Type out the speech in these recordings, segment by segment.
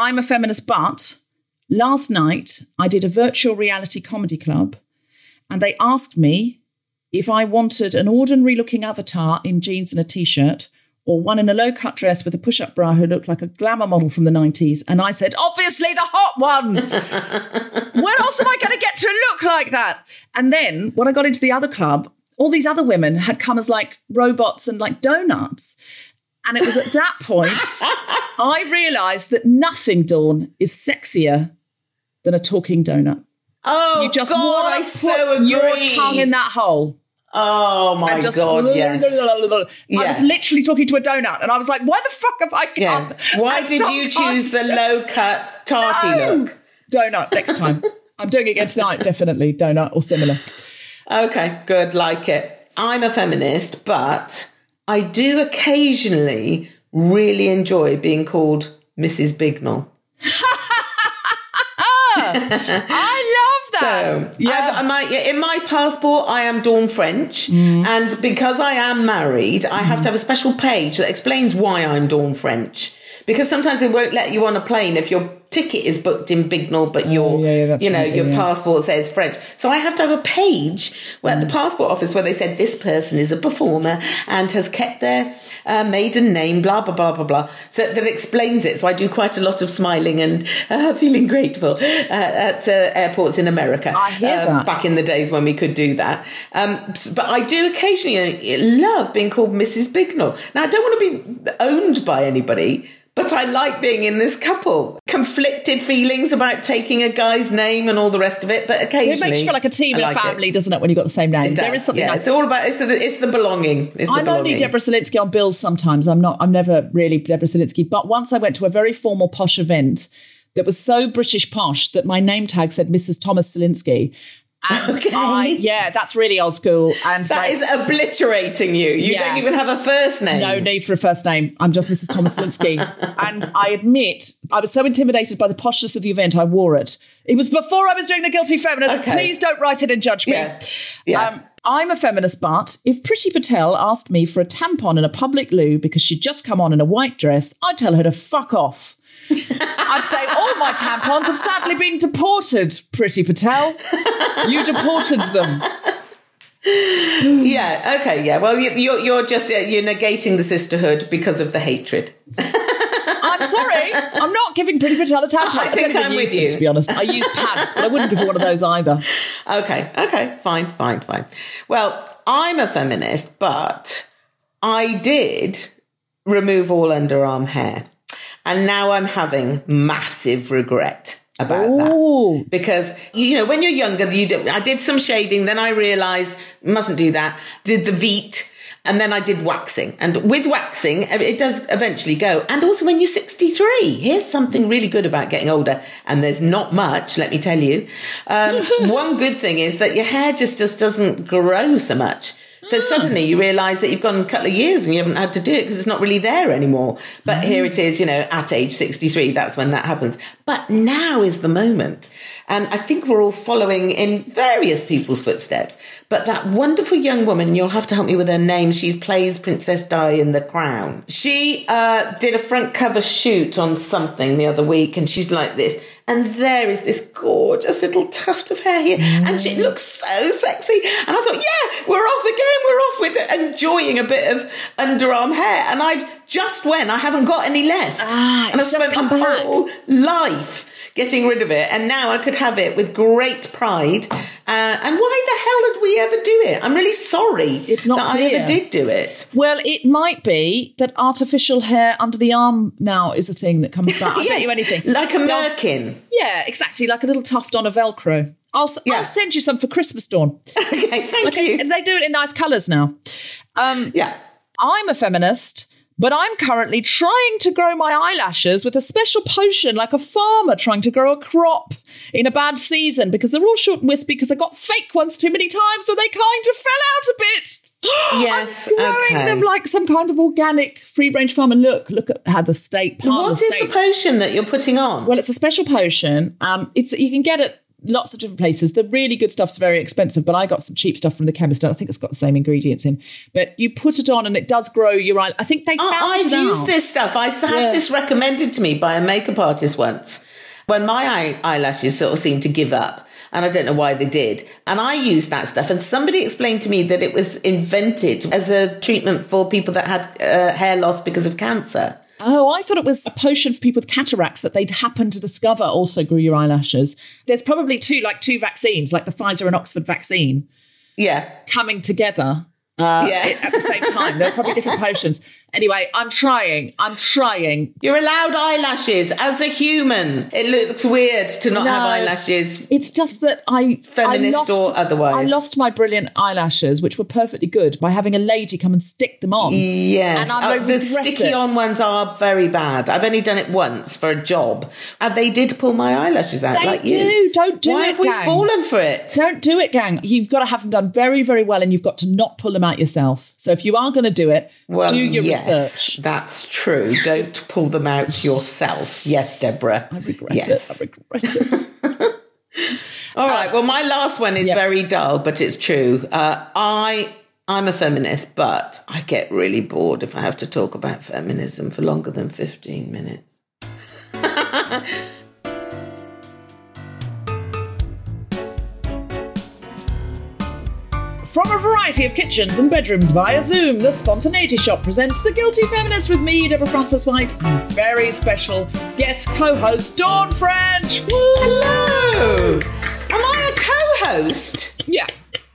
I'm a feminist, but last night I did a virtual reality comedy club and they asked me if I wanted an ordinary looking avatar in jeans and a t shirt or one in a low cut dress with a push up bra who looked like a glamour model from the 90s. And I said, obviously the hot one. when else am I going to get to look like that? And then when I got into the other club, all these other women had come as like robots and like donuts. And it was at that point I realised that nothing, Dawn, is sexier than a talking donut. Oh, you just God, I so agree. your tongue in that hole. Oh my just God, yes. I Yes. was literally talking to a donut, and I was like, "Why the fuck have I come?" Yeah. Why did you choose the low cut tarty No! look? Donut next time. I'm doing it again tonight, definitely donut or similar. Okay, good, like it. I'm a feminist, but I do occasionally really enjoy being called Mrs. Bignell. I love that. So, Yeah. I've, my, in my passport, I am Dawn French, Mm. and because I am married, I have to have a special page that explains why I'm Dawn French. Because sometimes they won't let you on a plane if your ticket is booked in Bignell, but your, Oh, yeah, yeah, you know, your yeah, passport says French. So I have to have a page where Mm. at the passport office where they said this person is a performer and has kept their uh, maiden name, blah blah blah blah blah. So that explains it. So I do quite a lot of smiling and uh, feeling grateful uh, at uh, airports in America. I hear um, that. back in the days when we could do that. Um, but I do occasionally love being called Mrs. Bignell. Now I don't want to be owned by anybody. But I like being in this couple. Conflicted feelings about taking a guy's name and all the rest of it, but occasionally It makes you feel like a team and a like it. family, doesn't it? When you've got the same name, It there does, is something yeah, it's all about it's the, it's the belonging. It's the I'm belonging. only Deborah Salinsky on bills sometimes. I'm not, I'm never really Deborah Salinsky. But once I went to a very formal posh event that was so British posh that my name tag said Mrs. Thomas Salinsky. And Okay. I, yeah, that's really old school. And That like, is obliterating you. You Yeah. don't even have a first name. no need for a first name. I'm just Mrs. Thomas Salinsky. and I admit, I was so intimidated by the poshness of the event, I wore it. It was before I was doing the Guilty Feminist. Okay. Please don't write it and judge me. Yeah. Yeah. Um, I'm a feminist, but if Priti Patel asked me for a tampon in a public loo because she'd just come on in a white dress, I'd tell her to fuck off. I'd say all my tampons have sadly been deported, Priti Patel. You deported them. Yeah. Okay. Yeah. Well, you- you're you're just uh, you're negating the sisterhood because of the hatred. I'm sorry. I'm not giving Priti Patel a tampon. I think I'm with them, you. To be honest, I use pads, but I wouldn't give her one of those either. Okay. Okay. Fine. Fine. Fine. Well, I'm a feminist, but I did remove all underarm hair, and now I'm having massive regret about that. Because you know when you're younger you do, i did some shaving then i realized mustn't do that did the veet and then i did waxing. And with waxing it does eventually go. And also when you're 63 here's something really good about getting older. And there's not much let me tell you. Um, one good thing is that your hair just, just doesn't grow so much So suddenly you hmm. realise that you've gone a couple of years and you haven't had to do it because it's not really there anymore. But hmm. here it is, you know, at age 63, that's when that happens. But now is the moment. And I think we're all following in various people's footsteps. But that wonderful young woman, you'll have to help me with her name. She plays Princess Di in The Crown. She uh, did a front cover shoot on something the other week and she's like this. And there is this gorgeous little tuft of hair here. And she looks so sexy. And I thought, yeah, we're off again. We're off with it, enjoying a bit of underarm hair. And I've just when I haven't got any left. Ah, and I've spent my back. whole life getting rid of it. And now I could have it with great pride. Uh, and why the hell did we ever do it? I'm really sorry It's not that I clear. ever did do it. Well, it might be that artificial hair under the arm now is a thing that comes back. I'll bet you anything. Like a merkin. Yeah, exactly. Like a little tuft on a Velcro. I'll, Yeah. will send you some for Christmas, Dawn. Okay, thank Like, you. They do it in nice colours now. Um, yeah. I'm a feminist, but I'm currently trying to grow my eyelashes with a special potion, like a farmer trying to grow a crop in a bad season because they're all short and wispy because I got fake ones too many times, so they kind of fell out a bit. Yes, I'm growing okay. them like some kind of organic free range farmer. Look, look at how the state. What the is state- the potion that you're putting on? well, it's a special potion. Um, it's you can get it lots of different places. The really good stuff's very expensive, but I got some cheap stuff from the chemist. and I think it's got the same ingredients in. But you put it on, and it does grow your eye. I think they I, I've out. used this stuff. I had Yeah. this recommended to me by a makeup artist once when my eye, eyelashes sort of seemed to give up. And I don't know why they did. And I used that stuff. And somebody explained to me that it was invented as a treatment for people that had uh, hair loss because of cancer. Oh, I thought it was a potion for people with cataracts that they'd happen to discover also grew your eyelashes. There's probably two, like two vaccines, like the Pfizer and Oxford vaccine, Yeah. coming together uh, Yeah. at the same time. They're probably different potions. Anyway, I'm trying. I'm trying. You're allowed eyelashes as a human. It looks weird to not have eyelashes. It's just that I Feminist I lost, or otherwise. I lost my brilliant eyelashes, which were perfectly good, by having a lady come and stick them on. Yes, Oh, the sticky it. on ones are very bad. I've only done it once for a job, and they did pull my eyelashes out They like do. you. Don't do Why it, have we gang. fallen for it? Don't do it, gang. You've got to have them done very, very well, and you've got to not pull them out yourself. So if you are going to do it, Well, do your yes, that's true. Don't pull them out yourself. Yes, Deborah. I regret yes. it. I regret it. All right. Well, my last one is very dull, but it's true. Uh, I I'm a feminist, but I get really bored if I have to talk about feminism for longer than fifteen minutes. From a variety of kitchens and bedrooms via Zoom, the Spontaneity Shop presents The Guilty Feminist with me, Deborah Frances White, and very special guest co-host Dawn French. Woo! Hello. Am I a co-host? Yeah,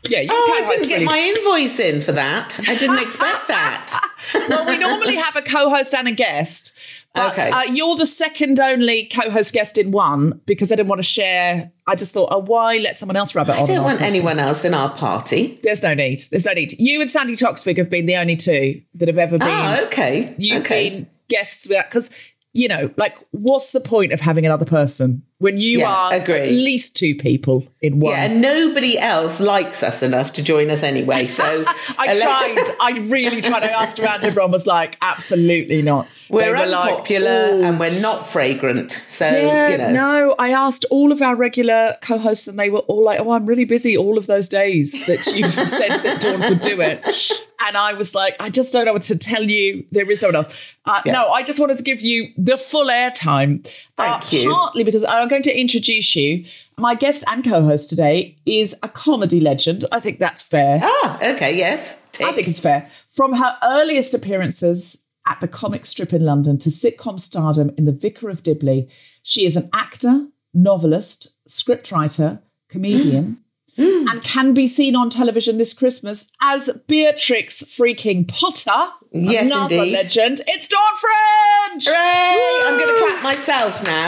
yeah. You Oh, I didn't get really. my invoice in for that. I didn't expect that. well, we normally have a co-host and a guest. But Okay. uh, you're the second only co-host guest in one because I didn't want to share. I just thought, oh, why let someone else rub it on? I don't want off? anyone else in our party. There's no need. There's no need. You and Sandi Toksvig have been the only two that have ever been. Oh, okay. You've okay. been guests with that because you know, like, what's the point of having another person when you Yeah, are agree. at least two people in one? Yeah, and nobody else likes us enough to join us anyway. So I tried. I really tried. I asked around. Everyone was like, "Absolutely not." We're were like, unpopular "Oh, and we're not fragrant. So Yeah, you know. no, I asked all of our regular co-hosts, and they were all like, "Oh, I'm really busy all of those days that you said that Dawn could do it." And I was like, "I just don't know what to tell you. There is someone else." Uh, Yeah. No, I just wanted to give you the full airtime. Uh, Thank you. Partly because I'm going to introduce you. My guest and co-host today is a comedy legend. I think that's fair. Ah, okay, yes. Tick. I think it's fair. From her earliest appearances at the comic strip in London to sitcom stardom in The Vicar of Dibley, she is an actor, novelist, scriptwriter, comedian, and can be seen on television this Christmas as Beatrix freaking Potter. Yes, another indeed. legend. It's Dawn French! Hooray! I'm going to clap myself now.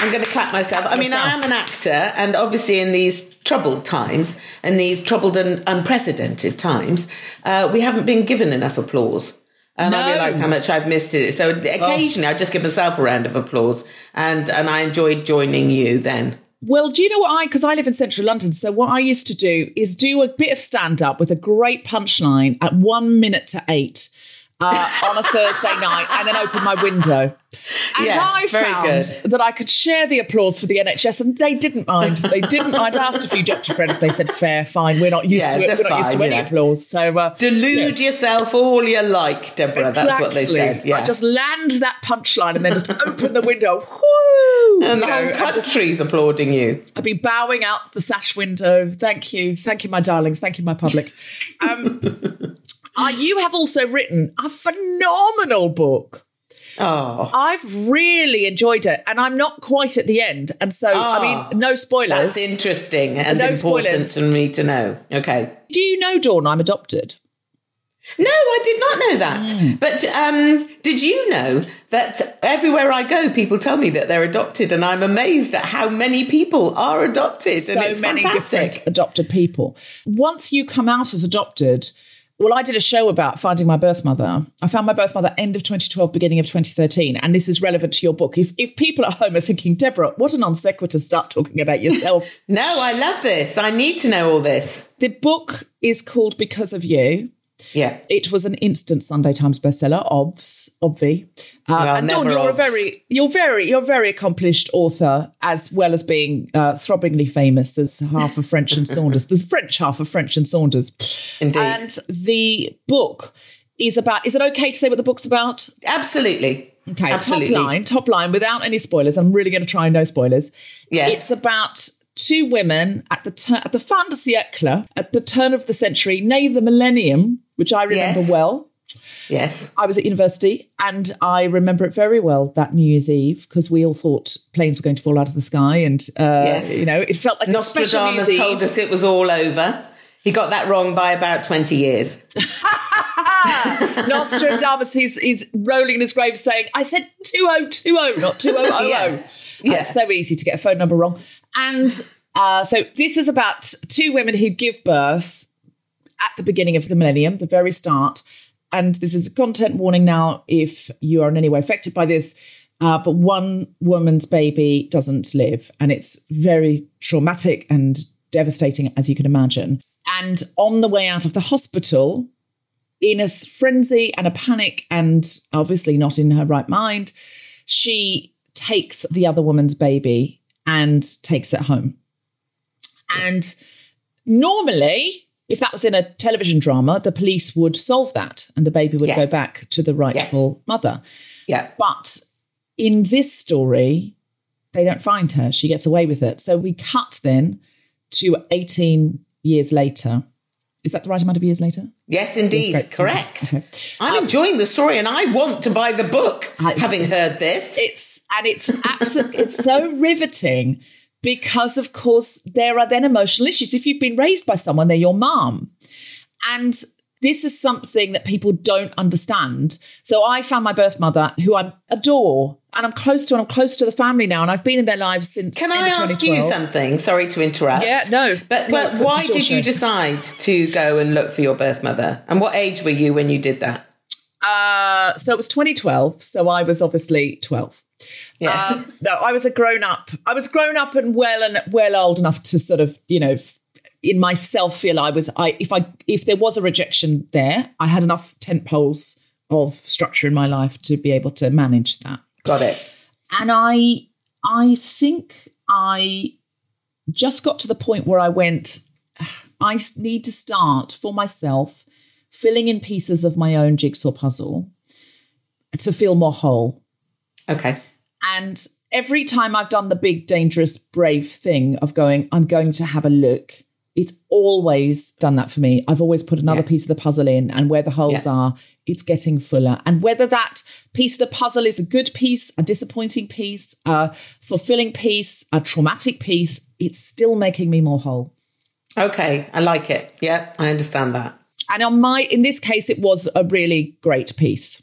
I'm going to clap myself. I mean, I am an actor, and obviously, in these troubled times, in these troubled and unprecedented times, uh, we haven't been given enough applause. And I realise how much I've missed it. So occasionally, I just give myself a round of applause, and and I enjoyed joining you then. Well, do you know what I? Because I live in central London, so what I used to do is do a bit of stand up with a great punchline at one minute to eight. Uh, on a Thursday night, and then open my window. And Yeah, I found good. that I could share the applause for the NHS, and they didn't mind. They didn't. I'd asked a few doctor friends. They said, "Fair, fine. We're not used Yeah, to it. We're not used to fine, any yeah. applause." So uh, Delude yourself all you like, Deborah. That's what they said. Yeah. I just land that punchline and then just open the window. Whoo! and the You whole know, and just- country's applauding you. I'd be bowing out the sash window. Thank you. Thank you, my darlings. Thank you, my public. Um, uh, you have also written a phenomenal book. Oh, I've really enjoyed it, and I'm not quite at the end. And so, I Ah, mean, no spoilers. that's interesting and No important spoilers. to me to know. Okay. Do you know, Dawn, I'm adopted? No, I did not know that. Mm. But um, did you know that everywhere I go, people tell me that they're adopted, and I'm amazed at how many people are adopted, so and it's many fantastic. different adopted people. Once you come out as adopted, well, I did a show about finding my birth mother. I found my birth mother end of 2012, beginning of 2013, and this is relevant to your book. If if people at home are thinking, Deborah, what a non sequitur, start talking about yourself. No, I love this. I need to know all this. the book is called Because of You. Yeah. It was an instant Sunday Times bestseller, obvs, obvi. Uh, Well, and Dawn, you're a very, you're very, you're a very accomplished author, as well as being uh, throbbingly famous as half of French and Saunders, the French half of French and Saunders. Indeed. And the book is about. Is it okay to say what the book's about? Absolutely. Okay, Absolutely. top line, top line, without any spoilers. I'm really going to try no spoilers. Yes. It's about two women at the turn at the fin de siècle, at the turn of the century, nay the millennium, which I remember Yes. well. Yes. I was at university and I remember it very well that New Year's Eve because we all thought planes were going to fall out of the sky, and uh, Yes. you know it felt like Nostradamus told us it was all over. He got that wrong by about 20 years. Nostradamus, he's, he's rolling in his grave saying, I said 2020, not 2000. Yeah. Yeah. It's so easy to get a phone number wrong. And uh, so this is about two women who give birth at the beginning of the millennium, the very start. And this is a content warning now if you are in any way affected by this. Uh, but one woman's baby doesn't live, and it's very traumatic and devastating, as you can imagine. And on the way out of the hospital, in a frenzy and a panic, and obviously not in her right mind, she takes the other woman's baby and takes it home. And normally, if that was in a television drama, the police would solve that and the baby would Yeah. go back to the rightful mother. Yeah. But in this story, they don't find her. She gets away with it. So we cut then to 18 years later. Is that the right amount of years later? Yes, indeed. Yes. Correct. Okay. I'm enjoying the story and I want to buy the book, I- having heard this. It's and it's absolutely it's so riveting because of course there are then emotional issues. If you've been raised by someone, they're your mom. And this is something that people don't understand. So I found my birth mother, who I adore, and I'm close to, and I'm close to the family now, and I've been in their lives since. Can I ask you something? Sorry to interrupt. Yeah, no. But, but why did you decide to go and look for your birth mother? And what age were you when you did that? Uh, so it was 2012. So I was obviously 12. Yes. Um, no, I was a grown up. I was grown up and well and well old enough to sort of, you know, in myself feel I was. I if I if there was a rejection there, I had enough tent poles of structure in my life to be able to manage that. Got it. And I I think I just got to the point where I went. Ah, I need to start for myself filling in pieces of my own jigsaw puzzle to feel more whole. Okay. And every time I've done the big, dangerous, brave thing of going, I'm going to have a look, it's always done that for me. I've always put another Yeah. piece of the puzzle in, and where the holes Yeah. are, it's getting fuller. And whether that piece of the puzzle is a good piece, a disappointing piece, a fulfilling piece, a traumatic piece, it's still making me more whole. Okay. I like it. Yeah, I understand that. And on my, in this case, it was a really great piece.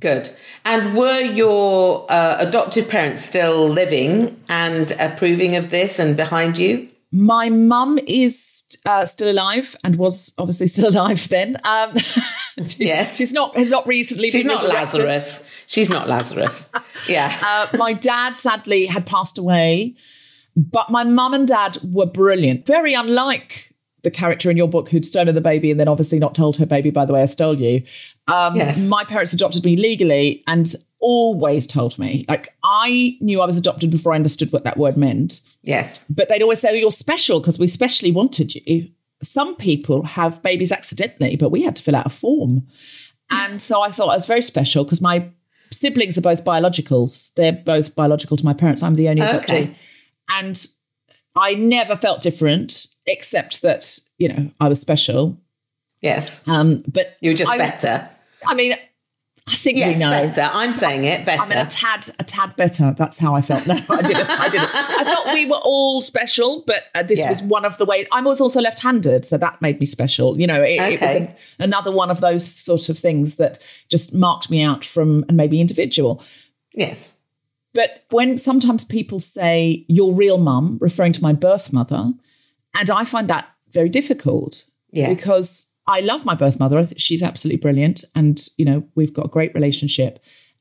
Good. And were your uh, adopted parents still living and approving of this and behind you? My mum is uh, still alive and was obviously still alive then. Um, Yes. she's not has not recently. She's not. Lazarus. She's not Lazarus. Yeah. Uh, my dad sadly had passed away But my mum and dad were brilliant. Very unlike the character in your book who'd stolen the baby and then obviously not told her baby, by the way, I stole you. Um, Yes. My parents adopted me legally and always told me. Like, I knew I was adopted before I understood what that word meant. Yes. But they'd always say, oh, you're special because we specially wanted you. Some people have babies accidentally, but we had to fill out a form. And so I thought I was very special because my siblings are both biologicals. They're both biological to my parents. I'm the only adoptee. Okay. And I never felt different, except that, you know, I was special. Yes. Um, but You were just I- better. I mean, I think Yes, we know. better. I'm saying it better. I mean, a tad, a tad better. That's how I felt. No, I didn't. I didn't. I felt we were all special, but uh, this Yeah. was one of the ways. I was also left-handed, so that made me special. You know, it, it was an- another one of those sort of things that just marked me out from and maybe individual. yes. But when sometimes people say your real mum, referring to my birth mother, and I find that very difficult Yeah. because I love my birth mother. She's absolutely brilliant. And, you know, we've got a great relationship.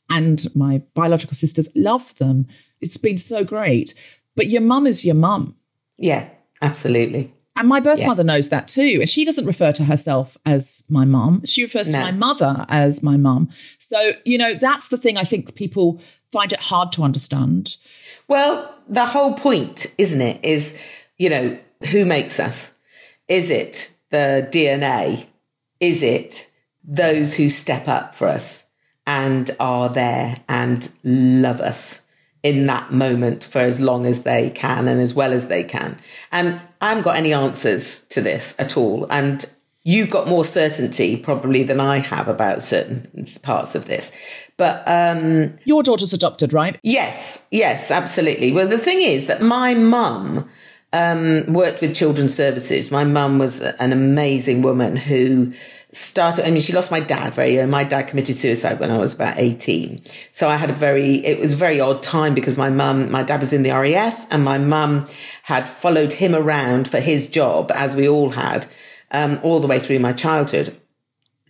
And my biological sisters love them. It's been so great. But your mum is your mum. Yeah. Absolutely. And my birth Yeah. mother knows that too. And she doesn't refer to herself as my mum. She refers to my mother as my mum. So, you know, that's the thing I think people find it hard to understand. Well, the whole point, isn't it, is, you know, who makes us? Is it the DNA? Is it those who step up for us and are there and love us in that moment for as long as they can and as well as they can? And I haven't got any answers to this at all. And you've got more certainty probably than I have about certain parts of this. But um, Your daughter's adopted, right? Yes, yes, absolutely. Well, the thing is that my mum um, worked with children's services. My mum was an amazing woman who started. I mean, she lost my dad very young. My dad committed suicide when I was about eighteen. So I had a very. It was a very odd time because my mum, my dad was in the RAF, and my mum had followed him around for his job, as we all had, um, all the way through my childhood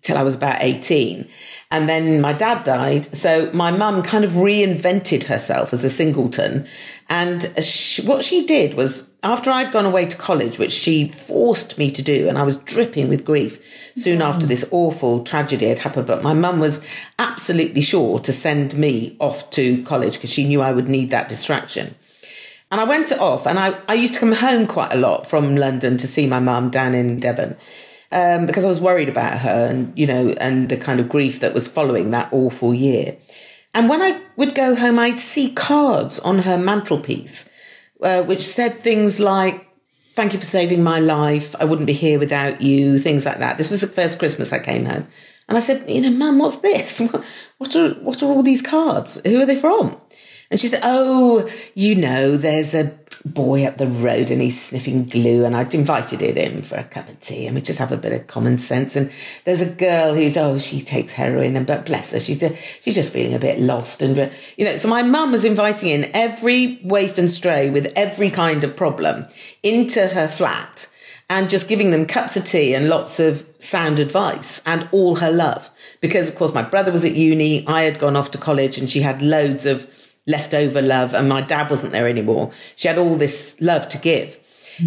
till I was about 18. And then my dad died. So my mum kind of reinvented herself as a singleton. And sh what she did was, after I'd gone away to college, which she forced me to do, and I was dripping with grief soon mm. after this awful tragedy had happened, but my mum was absolutely sure to send me off to college because she knew I would need that distraction. And I went off, and I, I used to come home quite a lot from London to see my mum down in Devon um, because I was worried about her and, you know, and the kind of grief that was following that awful year. And when I would go home, I'd see cards on her mantelpiece, uh, which said things like, Thank you for saving my life. I wouldn't be here without you, things like that. This was the first Christmas I came home. And I said, You know, Mum, what's this? What- are, what are all these cards? Who are they from? And she said, Oh, you know, there's a boy up the road and he's sniffing glue. And I'd invited him in for a cup of tea and we just have a bit of common sense. And there's a girl who's, oh, she takes heroin and, but bless her, she's, she's just feeling a bit lost. And, uh, you know, so my mum was inviting in every waif and stray with every kind of problem into her flat and just giving them cups of tea and lots of sound advice and all her love. Because, of course, my brother was at uni, I had gone off to college, and she had loads of leftover love, and my dad wasn't there anymore. She had all this love to give.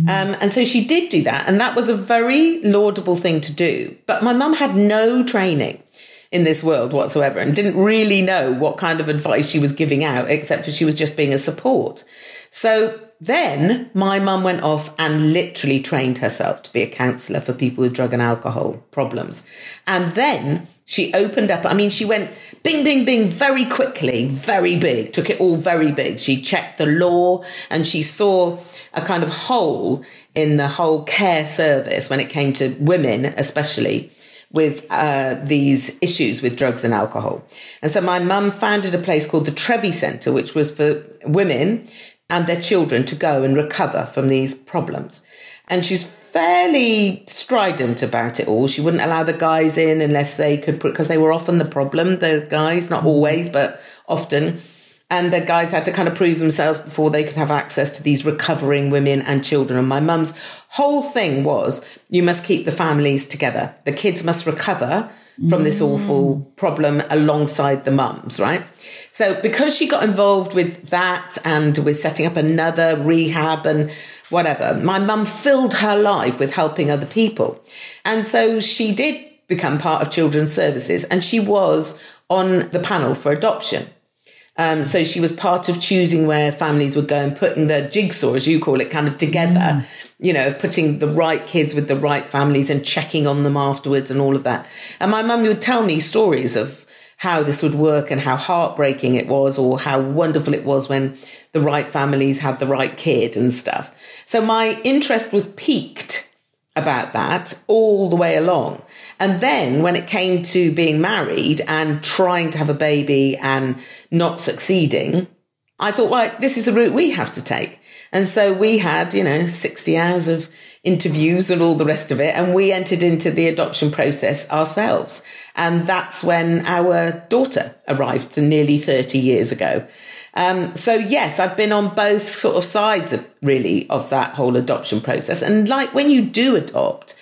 Um, and so she did do that, and that was a very laudable thing to do. But my mum had no training in this world whatsoever and didn't really know what kind of advice she was giving out, except for she was just being a support. So then my mum went off and literally trained herself to be a counsellor for people with drug and alcohol problems. And then she opened up, I mean, she went bing, bing, bing very quickly, very big, took it all very big. She checked the law and she saw a kind of hole in the whole care service when it came to women, especially with uh, these issues with drugs and alcohol. And so my mum founded a place called the Trevi Centre, which was for women and their children to go and recover from these problems. And she's fairly strident about it all. She wouldn't allow the guys in unless they could, because they were often the problem, the guys, not mm. always, but often. And the guys had to kind of prove themselves before they could have access to these recovering women and children. And my mum's whole thing was you must keep the families together. The kids must recover from this awful problem alongside the mums, right? So because she got involved with that and with setting up another rehab and whatever, my mum filled her life with helping other people. And so she did become part of children's services and she was on the panel for adoption. Um, so she was part of choosing where families would go and putting the jigsaw, as you call it, kind of together, you know, of putting the right kids with the right families and checking on them afterwards and all of that. And my mum would tell me stories of how this would work and how heartbreaking it was or how wonderful it was when the right families had the right kid and stuff. So my interest was piqued about that all the way along. And then when it came to being married and trying to have a baby and not succeeding, I thought, well, this is the route we have to take. And so we had, you know, 60 hours of interviews and all the rest of it. And we entered into the adoption process ourselves. And that's when our daughter arrived nearly 30 years ago. Um, so yes, I've been on both sort of sides of, really of that whole adoption process. And like when you do adopt,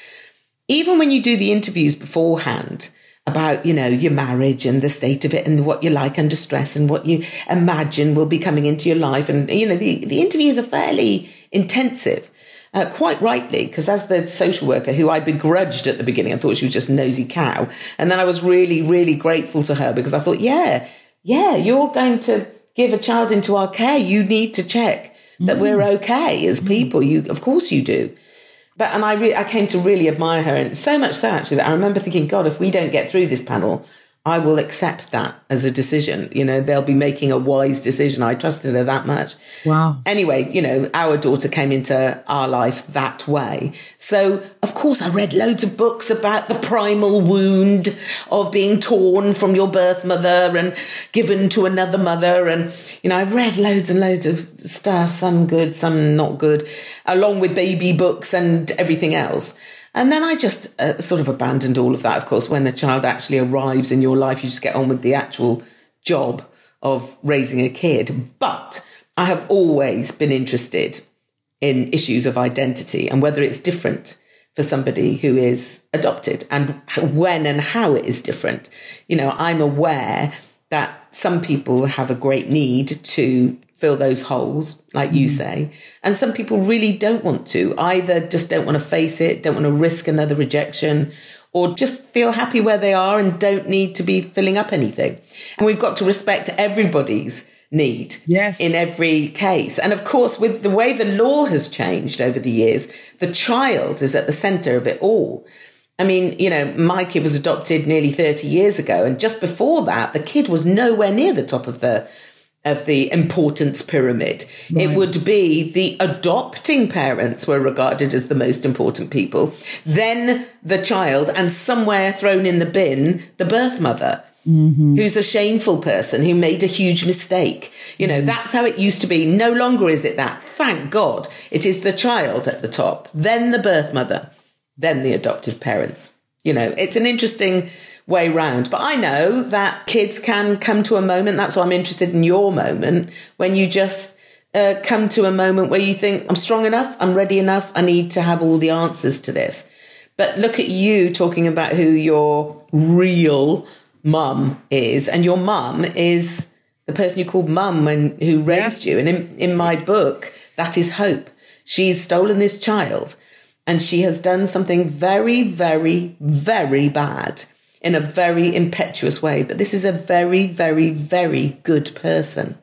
even when you do the interviews beforehand, about, you know, your marriage and the state of it and what you like under stress and what you imagine will be coming into your life. And, you know, the, the interviews are fairly intensive. Uh, quite rightly, because as the social worker who I begrudged at the beginning, I thought she was just nosy cow. And then I was really, really grateful to her because I thought, yeah, yeah, you're going to give a child into our care. You need to check that mm. we're okay as people. You, of course you do. But and I re- I came to really admire her, and so much so actually that I remember thinking, God, if we don't get through this panel, I will accept that as a decision. You know, they'll be making a wise decision. I trusted her that much. Wow. Anyway, you know, our daughter came into our life that way. So, of course, I read loads of books about the primal wound of being torn from your birth mother and given to another mother. And, you know, I read loads and loads of stuff, some good, some not good, along with baby books and everything else. And then I just uh, sort of abandoned all of that. Of course, when the child actually arrives in your life, you just get on with the actual job of raising a kid. But I have always been interested in issues of identity and whether it's different for somebody who is adopted and when and how it is different. You know, I'm aware that some people have a great need to fill those holes, like you mm. say. And some people really don't want to, either just don't want to face it, don't want to risk another rejection, or just feel happy where they are and don't need to be filling up anything. And we've got to respect everybody's need yes. in every case. And of course, with the way the law has changed over the years, the child is at the center of it all. I mean, you know, my kid was adopted nearly 30 years ago. And just before that, the kid was nowhere near the top of the of the importance pyramid. Right. It would be the adopting parents were regarded as the most important people, then the child, and somewhere thrown in the bin, the birth mother. Mm-hmm. Who's a shameful person who made a huge mistake? You know, mm-hmm. that's how it used to be. No longer is it that. Thank God. It is the child at the top, then the birth mother, then the adoptive parents. You know, it's an interesting way round. But I know that kids can come to a moment. That's why I'm interested in your moment when you just uh, come to a moment where you think, I'm strong enough, I'm ready enough, I need to have all the answers to this. But look at you talking about who your real mum is. And your mum is the person you called mum when who raised yeah. you. And in, in my book, that is hope. She's stolen this child and she has done something very, very, very bad in a very impetuous way. But this is a very, very, very good person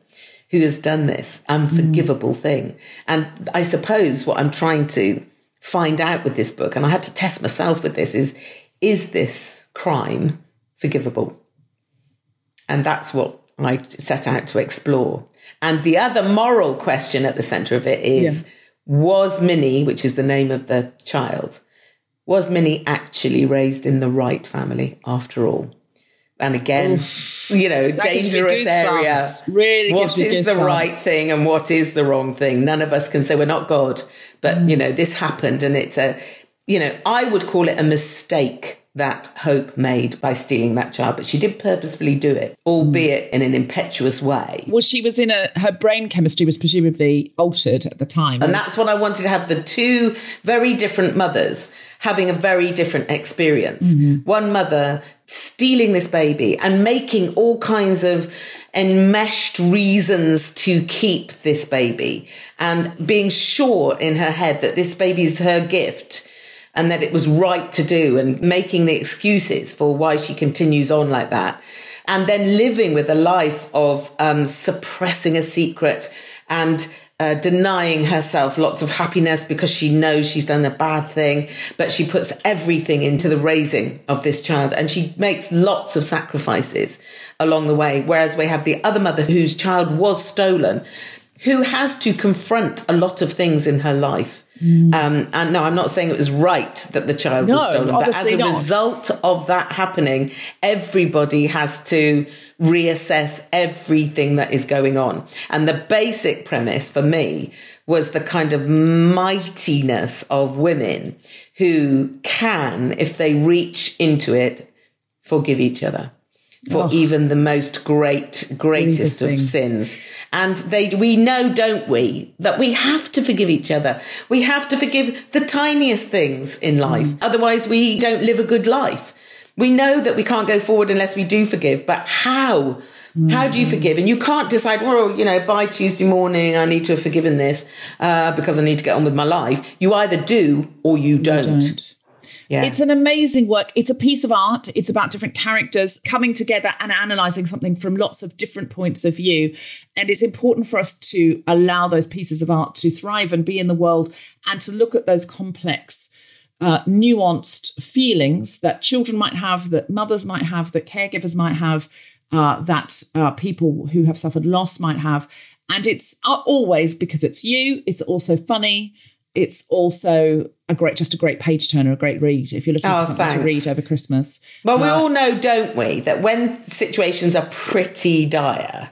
who has done this unforgivable mm. thing. And I suppose what I'm trying to find out with this book, and I had to test myself with this, is is this crime forgivable? And that's what I set out to explore. And the other moral question at the center of it is yeah. was Minnie, which is the name of the child, was Minnie actually raised in the right family after all? And again, Oof, you know, dangerous area. Really, what is the right thing and what is the wrong thing? None of us can say we're not God, but mm. you know, this happened, and it's a, you know, I would call it a mistake that Hope made by stealing that child, but she did purposefully do it, albeit in an impetuous way. Well, she was in a, her brain chemistry was presumably altered at the time. And that's what I wanted to have the two very different mothers having a very different experience. Mm-hmm. One mother stealing this baby and making all kinds of enmeshed reasons to keep this baby and being sure in her head that this baby is her gift and that it was right to do and making the excuses for why she continues on like that. And then living with a life of um, suppressing a secret and uh, denying herself lots of happiness because she knows she's done a bad thing, but she puts everything into the raising of this child and she makes lots of sacrifices along the way. Whereas we have the other mother whose child was stolen, who has to confront a lot of things in her life. Um, and no, I'm not saying it was right that the child was stolen, but as a not. result of that happening, everybody has to reassess everything that is going on. And the basic premise for me was the kind of mightiness of women who can, if they reach into it, forgive each other. For even the most great, greatest of sins. And they, we know, don't we, that we have to forgive each other. We have to forgive the tiniest things in life. Mm. Otherwise, we don't live a good life. We know that we can't go forward unless we do forgive, but how? How do you Mm. forgive? And you can't decide, well, you know, by Tuesday morning, I need to have forgiven this uh, because I need to get on with my life. You either do or you don't. Don't. Yeah. It's an amazing work. It's a piece of art. It's about different characters coming together and analyzing something from lots of different points of view. And it's important for us to allow those pieces of art to thrive and be in the world and to look at those complex, uh, nuanced feelings that children might have, that mothers might have, that caregivers might have, uh, that uh, people who have suffered loss might have. And it's uh, always because it's you, it's also funny. It's also a great, just a great page turner, a great read if you're looking Oh, for something to read over Christmas. Well, we all know, don't we, that when situations are pretty dire,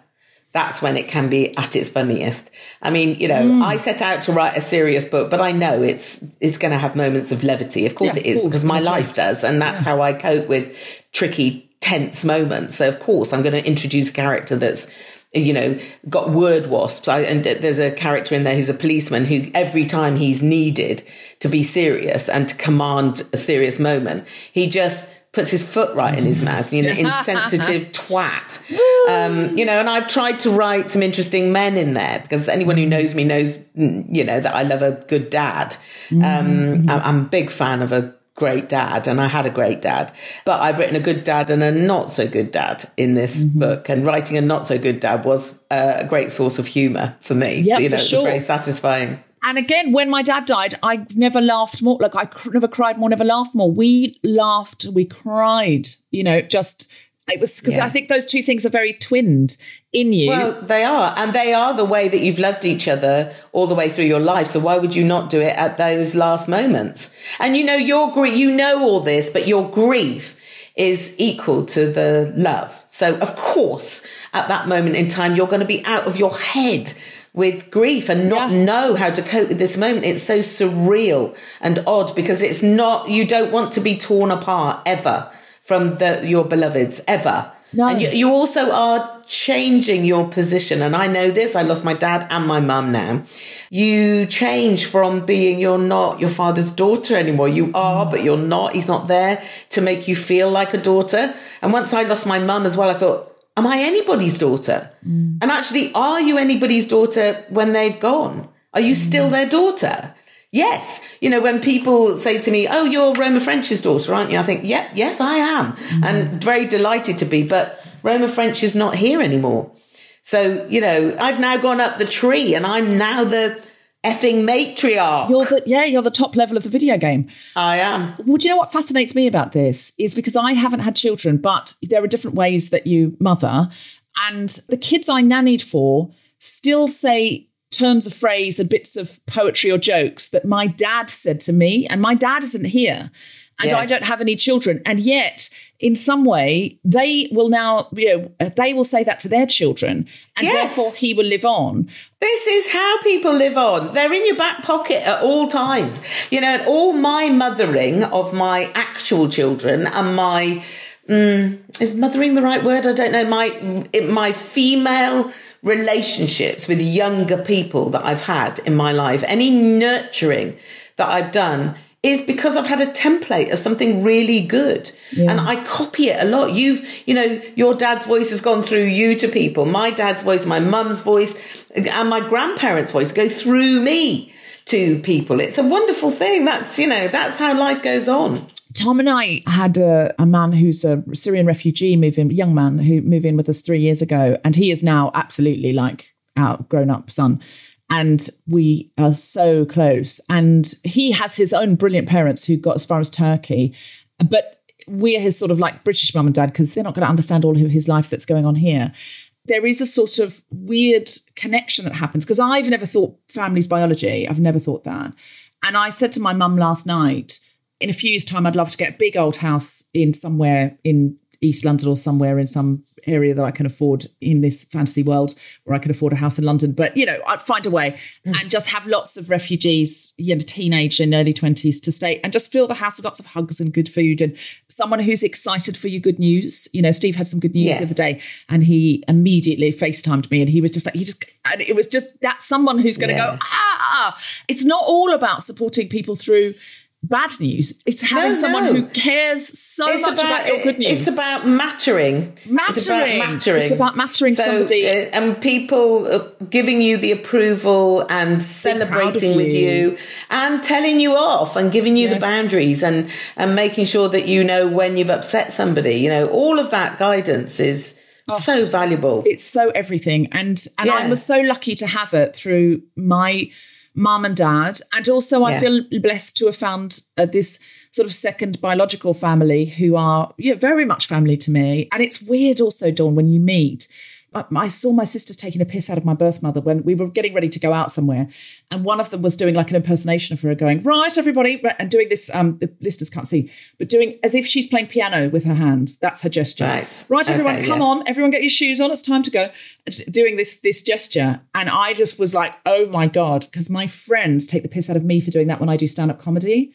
that's when it can be at its funniest. I mean, you know, Mm. I set out to write a serious book, but I know it's it's going to have moments of levity. Of course, Yeah, it is course, because my life does, and that's how I cope with tricky, tense moments. So, of course, I'm going to introduce a character that's you know, got word wasps. I, and there's a character in there who's a policeman who every time he's needed to be serious and to command a serious moment, he just puts his foot right in his mouth, you know, insensitive twat. Um, you know, and I've tried to write some interesting men in there because anyone who knows me knows, mm, you know, that I love a good dad. Um, I'm, I'm a big fan of a great dad and I had a great dad. But I've written a good dad and a not so good dad in this mm-hmm. book. And writing a not so good dad was a great source of humour for me. Yeah, you know, for it sure. was very satisfying. And again, when my dad died, I never laughed more. Like I cr- never cried more, never laughed more. We laughed, we cried. You know, just it was because Yeah. I think those two things are very twinned in you. Well, they are. And they are the way that you've loved each other all the way through your life. So why would you not do it at those last moments? And you know, your grief, you know all this, but your grief is equal to the love. So of course, at that moment in time, you're going to be out of your head with grief and not Yeah. know how to cope with this moment. It's so surreal and odd because it's not, you don't want to be torn apart ever from the, your beloveds ever. No. And you, you also are changing your position. And I know this, I lost my dad and my mum now. You change from being you're not your father's daughter anymore. You are, but you're not. He's not there to make you feel like a daughter. And once I lost my mum as well, I thought, am I anybody's daughter? Mm. And actually, are you anybody's daughter when they've gone? Are you mm. still their daughter? Yes. You know, when people say to me, Oh, you're Roma French's daughter, aren't you? I think, yeah, yes, I am. Mm-hmm. And very delighted to be. But Roma French is not here anymore. So, you know, I've now gone up the tree and I'm now the effing matriarch. you're the yeah, you're the top level of the video game. I am. Well, do you know what fascinates me about this is because I haven't had children, but there are different ways that you mother, and the kids I nannied for still say turns of phrase and bits of poetry or jokes that my dad said to me, and my dad isn't here. and I don't have any children. And yet, in some way, they will now, you know, uh, they will say that to their children, and Yes. therefore he will live on. This is how people live on. They're in your back pocket at all times. You know, and all my mothering of my actual children and my mm, is mothering the right word? I don't know. My my female relationships with younger people that I've had in my life, any nurturing that I've done is because I've had a template of something really good and I copy it a lot. You've, you know, your dad's voice has gone through you to people. My dad's voice, my mum's voice, and my grandparents' voice go through me to people. It's a wonderful thing. That's, you know, that's how life goes on. Tom and I had a, a man who's a Syrian refugee move in, young man who moved in with us three years ago, and he is now absolutely like our grown up son. And we are so close. And he has his own brilliant parents who got as far as Turkey, but we're his sort of like British mum and dad because they're not going to understand all of his life that's going on here. There is a sort of weird connection that happens because I've never thought family's biology. I've never thought that. And I said to my mum last night, in a few years' time, I'd love to get a big old house in somewhere in East London or somewhere in some area that I can afford in this fantasy world where I can afford a house in London. But, you know, I'd find a way and just have lots of refugees, you know, teenage and early 20s to stay and just fill the house with lots of hugs and good food and someone who's excited for your good news. You know, Steve had some good news Yes. the other day and he immediately FaceTimed me and he was just like, he just, and it was just that someone who's going to Yeah. go, ah, it's not all about supporting people through bad news. It's having No, someone no. who cares so much about, your good news. It's about mattering. It's about Mattering. mattering. It's about mattering so, somebody. uh, and people uh, giving you the approval and celebrating with you. you and telling you off and giving you the boundaries and and making sure that you know when you've upset somebody. You know, all of that guidance is so valuable. it's so everything and and I was so lucky to have it through my mum and dad. And also I feel blessed to have found uh, this sort of second biological family who are yeah very much family to me. And it's weird also Dawn when you meet I- saw my sisters taking a piss out of my birth mother when we were getting ready to go out somewhere, and one of them was doing like an impersonation of her, going right, everybody, and doing this. Um, the listeners can't see, but doing as if she's playing piano with her hands. That's her gesture. Right. right, everyone, come yes. on, everyone, get your shoes on. It's time to go. Doing this this gesture, and I just was like, oh my god, because my friends take the piss out of me for doing that when I do stand up comedy,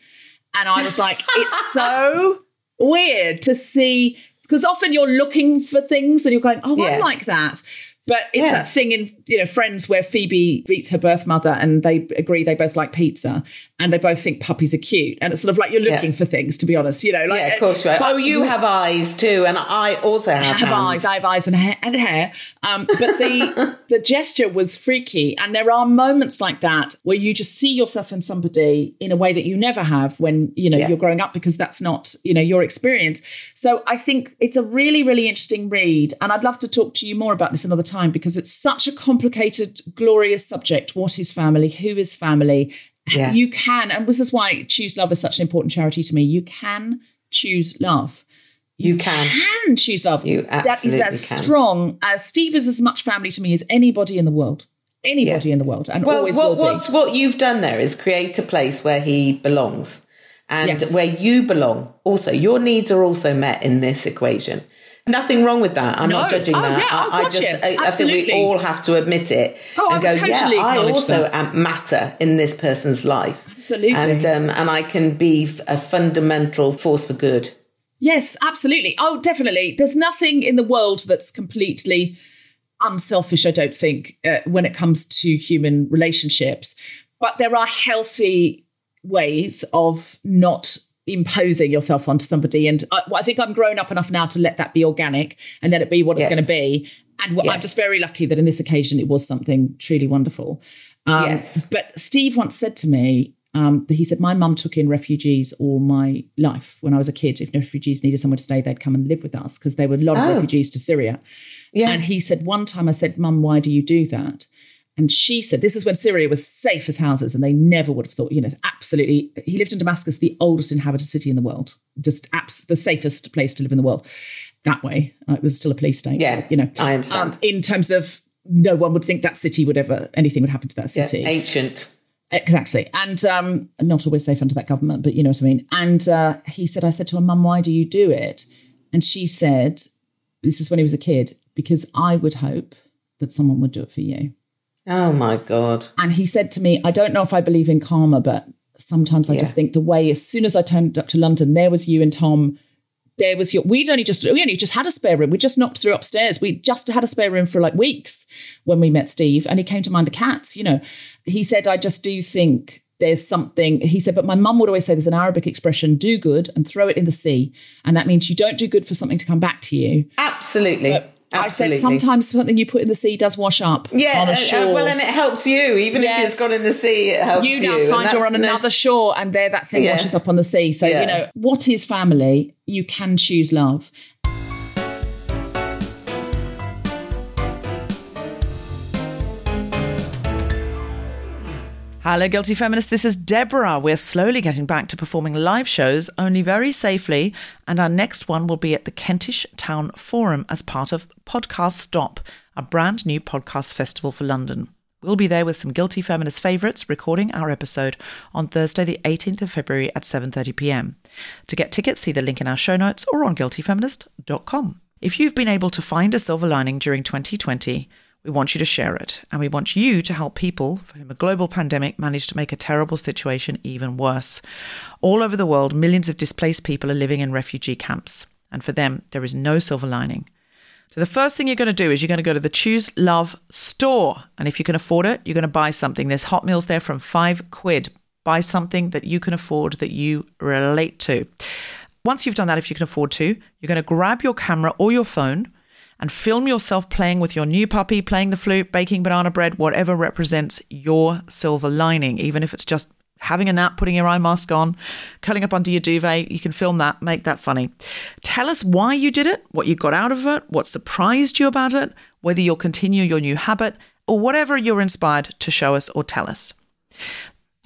and I was like, it's so weird to see because often you're looking for things and you're going, oh, Yeah. I'm like that. But it's Yeah. that thing in you know Friends where Phoebe meets her birth mother and they agree they both like pizza and they both think puppies are cute and it's sort of like you're looking Yeah. for things to be honest you know like yeah, of course, right. Oh, you have eyes too, and I also have, I have hands. eyes, I have eyes and hair, and hair. Um, but the the gesture was freaky, and there are moments like that where you just see yourself in somebody in a way that you never have when you know Yeah. you're growing up because that's not you know your experience. So I think it's a really really interesting read, and I'd love to talk to you more about this another time because it's such a complicated, glorious subject. What is family? Who is family? Yeah. You can, and this is why Choose Love is such an important charity to me. You can choose love You can. can choose love. You absolutely is as can. strong as Steve is as much family to me as anybody in the world. Anybody in the world, and Well, always what, will be. what's what you've done there is create a place where he belongs, and Yes. where you belong. Also, your needs are also met in this equation. Nothing wrong with that. I'm not judging Oh, that. yeah. Oh, I, I just. I, I think we all have to admit it Oh, I and go, totally yeah, I also that. matter in this person's life. Absolutely. and um, and I can be a fundamental force for good. Yes, absolutely. Oh, definitely. There's nothing in the world that's completely unselfish, I don't think, uh, when it comes to human relationships. But there are healthy ways of not imposing yourself onto somebody. And I, well, I think I'm grown up enough now to let that be organic and let it be what Yes. it's going to be. And what, I'm just very lucky that in this occasion it was something truly wonderful. Um, Yes. But Steve once said to me, um, that he said, My mum took in refugees all my life when I was a kid. If refugees needed somewhere to stay, they'd come and live with us because there were a lot of Oh. refugees to Syria. Yeah. And he said, One time I said, Mum, why do you do that? And she said, This is when Syria was safe as houses, and they never would have thought, you know, absolutely. He lived in Damascus, the oldest inhabited city in the world, just abs- the safest place to live in the world. That way, it was still a police state. Yeah, you know, I understand. Um, in terms of no one would think that city would ever anything would happen to that Yeah, city ancient. Exactly. And um, not always safe under that government, but you know what I mean. And uh, he said, I said to her, Mum, why do you do it? And she said, This is when he was a kid, because I would hope that someone would do it for you. Oh my God. And he said to me, I don't know if I believe in karma, but sometimes I Yeah. just think the way, as soon as I turned up to London, there was you and Tom. There was your. We'd only just we only just had a spare room. We just knocked through upstairs. We just had a spare room for like weeks when we met Steve, and he came to mind the cats. You know, he said, "I just do think there's something." He said, "But my mum would always say there's an Arabic expression: do good and throw it in the sea, and that means you don't do good for something to come back to you." Absolutely. I Absolutely. said sometimes something you put in the sea does wash up. Yeah, on a uh, uh, shore. well, and it helps you. Even if it's gone in the sea, it helps you. you now find you're on no- another shore and there that thing Yeah. washes up on the sea. So, Yeah. you know, what is family? You can choose love. Hello, Guilty Feminists. This is Deborah. We're slowly getting back to performing live shows, only very safely. And our next one will be at the Kentish Town Forum as part of Podcast Stop, a brand new podcast festival for London. We'll be there with some Guilty Feminist favourites recording our episode on Thursday, the 18th of February at 7:30 p.m. To get tickets, see the link in our show notes or on guiltyfeminist.com. If you've been able to find a silver lining during 2020, we want you to share it, and we want you to help people for whom a global pandemic managed to make a terrible situation even worse. All over the world, millions of displaced people are living in refugee camps, and for them, there is no silver lining. So, the first thing you're going to do is you're going to go to the Choose Love store, and if you can afford it, you're going to buy something. There's hot meals there from five quid. Buy something that you can afford that you relate to. Once you've done that, if you can afford to, you're going to grab your camera or your phone and film yourself playing with your new puppy, playing the flute, baking banana bread, whatever represents your silver lining, even if it's just having a nap, putting your eye mask on, curling up under your duvet. You can film that, make that funny. Tell us why you did it, what you got out of it, what surprised you about it, whether you'll continue your new habit, or whatever you're inspired to show us or tell us.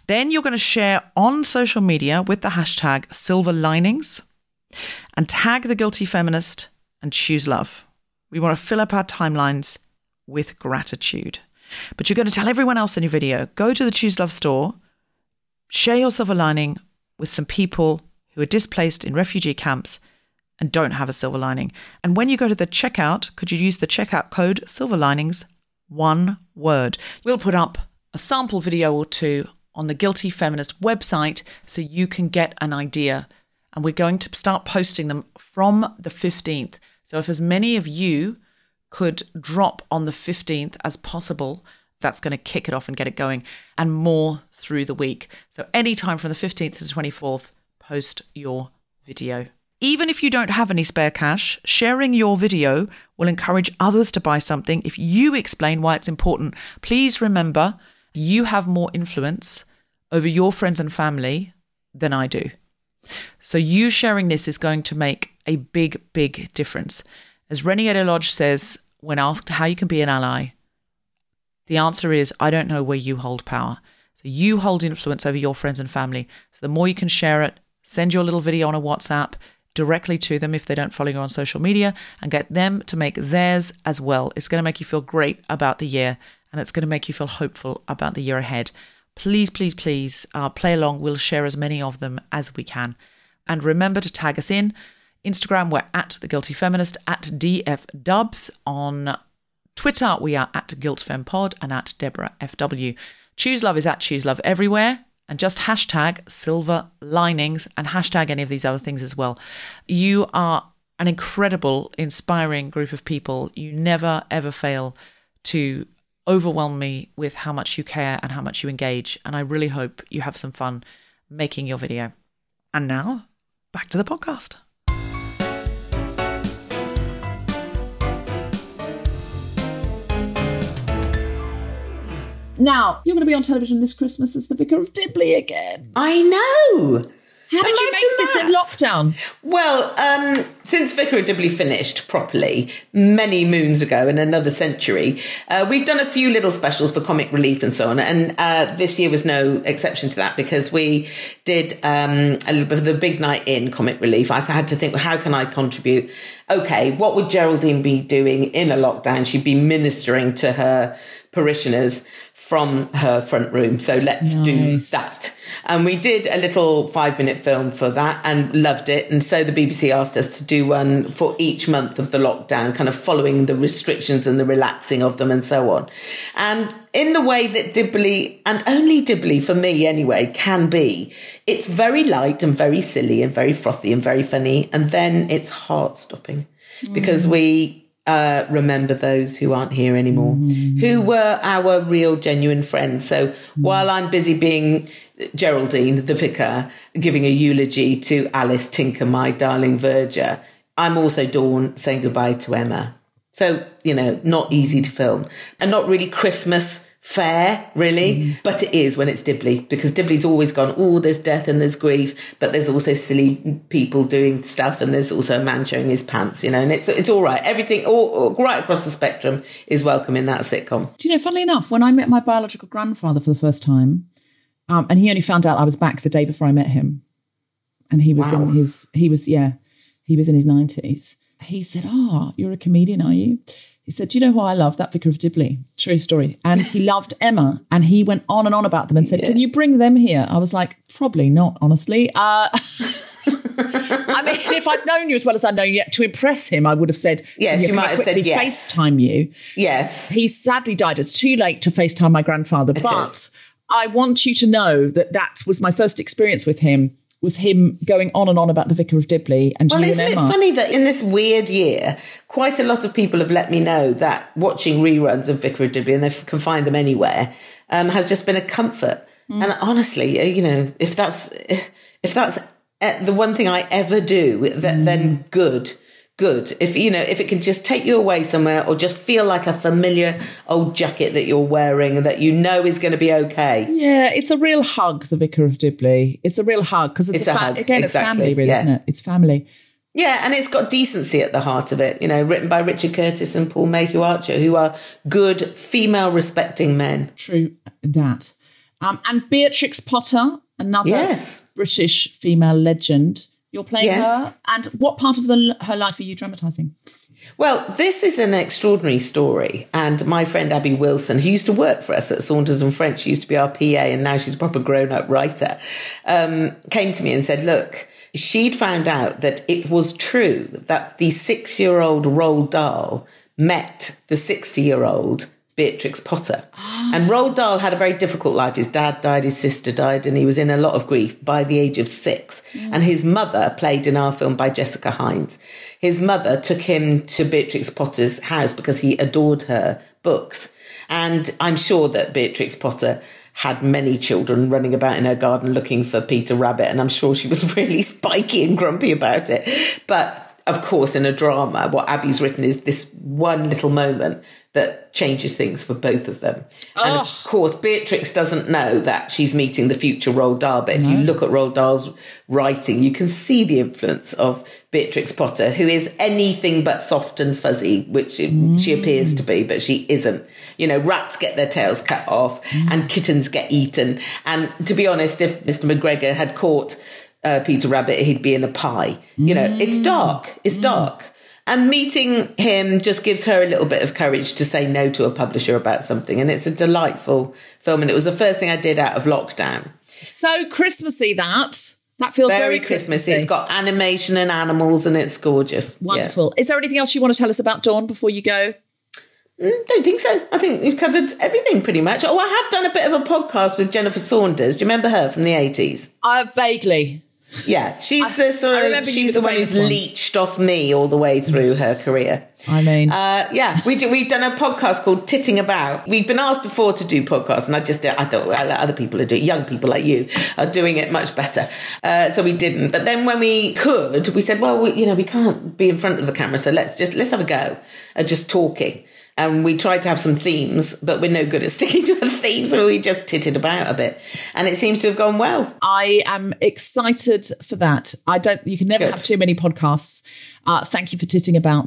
Then you're going to share on social media with the hashtag silver linings and tag the guilty feminist and choose love. We want to fill up our timelines with gratitude. But you're going to tell everyone else in your video go to the Choose Love store, share your silver lining with some people who are displaced in refugee camps and don't have a silver lining. And when you go to the checkout, could you use the checkout code silver linings, one word? We'll put up a sample video or two on the Guilty Feminist website so you can get an idea. And we're going to start posting them from the 15th. So if as many of you could drop on the 15th as possible, that's going to kick it off and get it going, and more through the week. So anytime from the 15th to the 24th, post your video. Even if you don't have any spare cash, sharing your video will encourage others to buy something if you explain why it's important. Please remember, you have more influence over your friends and family than I do. So you sharing this is going to make a big, big difference. As Reni Eddo-Lodge says, when asked how you can be an ally, the answer is I don't know where you hold power. So you hold influence over your friends and family. So the more you can share it, send your little video on a WhatsApp directly to them if they don't follow you on social media and get them to make theirs as well. It's going to make you feel great about the year and it's going to make you feel hopeful about the year ahead. Please, please, please uh, play along. We'll share as many of them as we can. And remember to tag us in. Instagram, we're at The Guilty Feminist, at DF Dubs. On Twitter, we are at GuiltFemPod and at Deborah FW. Choose Love is at Choose Love everywhere. And just hashtag silver linings and hashtag any of these other things as well. You are an incredible, inspiring group of people. You never, ever fail to overwhelm me with how much you care and how much you engage. And I really hope you have some fun making your video. And now, back to the podcast. Now, you're going to be on television this Christmas as the Vicar of Dibley again. I know. How did you make this in lockdown? Well, um, since Vicar of Dibley finished properly many moons ago in another century, uh, we've done a few little specials for comic relief and so on. And uh, this year was no exception to that because we did um, a little bit of the big night in comic relief. I had to think, well, how can I contribute? Okay, what would Geraldine be doing in a lockdown? She'd be ministering to her parishioners. From her front room. So let's do that. And we did a little five minute film for that and loved it. And so the BBC asked us to do one for each month of the lockdown, kind of following the restrictions and the relaxing of them and so on. And in the way that Dibley, and only Dibley for me anyway, can be, it's very light and very silly and very frothy and very funny. And then it's heart stopping because we uh, remember those who aren't here anymore, who were our real, genuine friends. So while I'm busy being Geraldine, the vicar, giving a eulogy to Alice Tinker, my darling verger, I'm also Dawn saying goodbye to Emma. So, you know, not easy to film and not really Christmas fair, really, but it is when it's Dibley because Dibley's always gone, oh, there's death and there's grief, but there's also silly people doing stuff and there's also a man showing his pants, you know, and it's it's all right. Everything, all, all right across the spectrum is welcome in that sitcom. Do you know, funnily enough, when I met my biological grandfather for the first time, um, and he only found out I was back the day before I met him, and he was Wow. in his, he was, yeah, he was in his 90s. He said, Oh, you're a comedian, are you? He said, Do you know who I love? That Vicar of Dibley. True story. And he loved Emma, and he went on and on about them and said, Can you bring them here? I was like, Probably not, honestly. Uh, I mean, if I'd known you as well as I know you, to impress him, I would have said, Yes, "Can you might have said yes." FaceTime you. Yes. He sadly died. It's too late to FaceTime my grandfather, but is. I want you to know that that was my first experience with him. Was him going on and on about the Vicar of Dibley and Well, isn't it funny that in this weird year, quite a lot of people have let me know that watching reruns of Vicar of Dibley, and they can find them anywhere, um, has just been a comfort. Mm. And honestly, uh, you know, if that's if that's uh, the one thing I ever do, Mm. that, then good, good. If you know, if it can just take you away somewhere, or just feel like a familiar old jacket that you're wearing and that you know is going to be okay. Yeah, it's a real hug, the Vicar of Dibley. It's a real hug because it's, It's a, fa- hug, again, exactly, it's family, really, yeah. isn't it? It's family. Yeah, and it's got decency at the heart of it. You know, written by Richard Curtis and Paul Mayhew Archer, who are good female respecting men. True dat. Um, and Beatrix Potter, another Yes. British female legend. You're playing Yes. her. And what part of the, her life are you dramatising? Well, this is an extraordinary story. And my friend Abby Wilson, who used to work for us at Saunders and French, she used to be our PA, and now she's a proper grown up writer, um, came to me and said, Look, she'd found out that it was true that the six year old Roald Dahl met the 60 year old Beatrix Potter. And Roald Dahl had a very difficult life. His dad died, his sister died, and he was in a lot of grief by the age of six. Mm. And his mother, played in our film by Jessica Hynes, his mother took him to Beatrix Potter's house because he adored her books. And I'm sure that Beatrix Potter had many children running about in her garden looking for Peter Rabbit, and I'm sure she was really spiky and grumpy about it. But of course, in a drama, what Abby's written is this one little moment that changes things for both of them. And of course, Beatrix doesn't know that she's meeting the future Roald Dahl, but if you look at Roald Dahl's writing, you can see the influence of Beatrix Potter, who is anything but soft and fuzzy, which she appears to be, but she isn't. You know, rats get their tails cut off and kittens get eaten. And to be honest, if Mr. McGregor had caught uh, Peter Rabbit, he'd be in a pie. You know, it's dark. It's dark. And meeting him just gives her a little bit of courage to say no to a publisher about something. And it's a delightful film. And it was the first thing I did out of lockdown. So Christmassy that. That feels very, Very Christmassy. It's got animation and animals and it's gorgeous. Yeah. Wonderful. Is there anything else you want to tell us about Dawn before you go? Don't think so. I think we've covered everything pretty much. Oh, I have done a bit of a podcast with Jennifer Saunders. Do you remember her from the 80s? Uh, vaguely. Yeah, she's the sort of she's the one who's one. leached off me all the way through her career. I mean, Uh, yeah, we do, we've done a podcast called Titting About. We've been asked before to do podcasts, and I just I thought well, other people are doing, young people like you are doing it much better. Uh, so we didn't. But then when we could, we said, well, we, you know, we can't be in front of the camera, so let's just let's have a go at just talking. And we tried to have some themes, but we're no good at sticking to a theme, so we just titted about a bit, and it seems to have gone well. I am excited for that. I don't. You can never Good. have too many podcasts. Uh, thank you for titting about.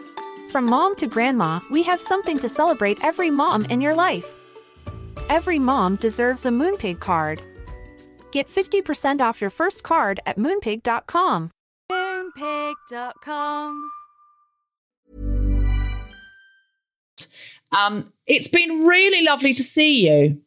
From mom to grandma, we have something to celebrate every mom in your life. Every mom deserves a Moonpig card. Get 50% off your first card at moonpig.com. Moonpig.com. Um, it's been really lovely to see you.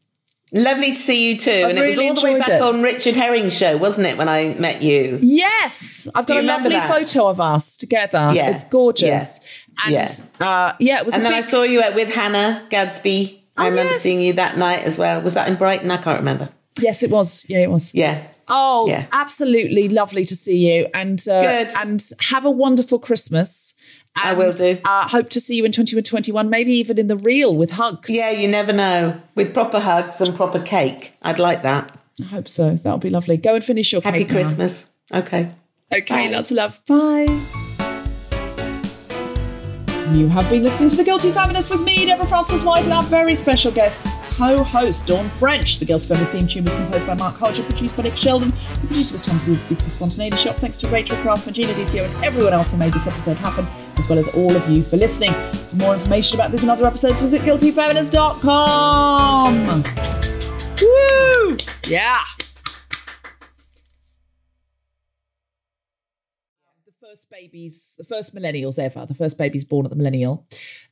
Lovely to see you too. I've and it was all the way back it. on Richard Herring's show, wasn't it, when I met you? Yes, I've got a lovely that? photo of us together. Yeah. It's gorgeous. And Yeah. Uh, yeah, it was. And a then I saw you at, with Hannah Gadsby. I Oh, remember yes. seeing you that night as well. Was that in Brighton? I can't remember. Yes, it was. Yeah, it was. Yeah. Oh, Yeah. absolutely lovely to see you, and uh, Good. and have a wonderful Christmas. I will do. Uh, hope to see you in 2021, maybe even in the real with hugs. Yeah, you never know. With proper hugs and proper cake. I'd like that. I hope so. That'll be lovely. Go and finish your Happy cake Happy Christmas. Okay. Okay, Bye. lots of love. Bye. You have been listening to The Guilty Feminist with me, Deborah Frances-White, and our very special guest, co-host Dawn French. The Guilty Feminist theme tune was composed by Mark Hodge, produced by Nick Sheldon. The producer was Tom Salinsky for the Spontaneity Shop. Thanks to Rachel Craft, Gina DCO, and everyone else who made this episode happen, as well as all of you for listening. For more information about this and other episodes, visit guiltyfeminist.com. Woo! Yeah. the first babies, the first millennials ever, the first babies born at the millennial.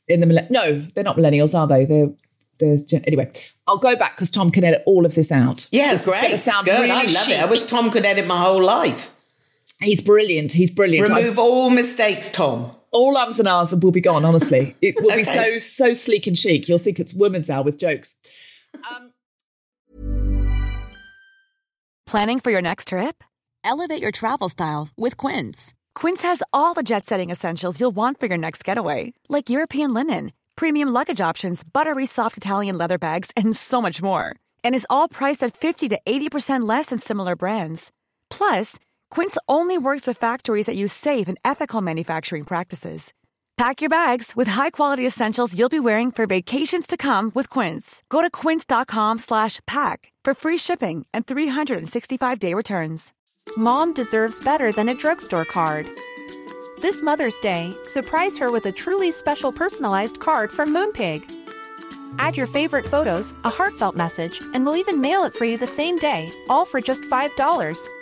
In the millen- no, they're not millennials, are they? They're there's gen- anyway. I'll go back because Tom can edit all of this out. Yeah, is gonna great. sound Good. really I love it. I wish Tom could edit my whole life. He's brilliant. He's brilliant. I- Remove all mistakes, Tom. All ums and ahs will be gone. Honestly, it will be so so sleek and chic. You'll think it's women's hour with jokes. Um, Planning for your next trip? Elevate your travel style with Quince. Quince has all the jet setting essentials you'll want for your next getaway, like European linen, premium luggage options, buttery soft Italian leather bags, and so much more. And is all priced at 50 to 80% less than similar brands. Plus, Quince only works with factories that use safe and ethical manufacturing practices. Pack your bags with high-quality essentials you'll be wearing for vacations to come with Quince. Go to quince.com slash pack for free shipping and 365-day returns. Mom deserves better than a drugstore card. This Mother's Day, surprise her with a truly special personalized card from Moonpig. Add your favorite photos, a heartfelt message, and we'll even mail it for you the same day, all for just $5.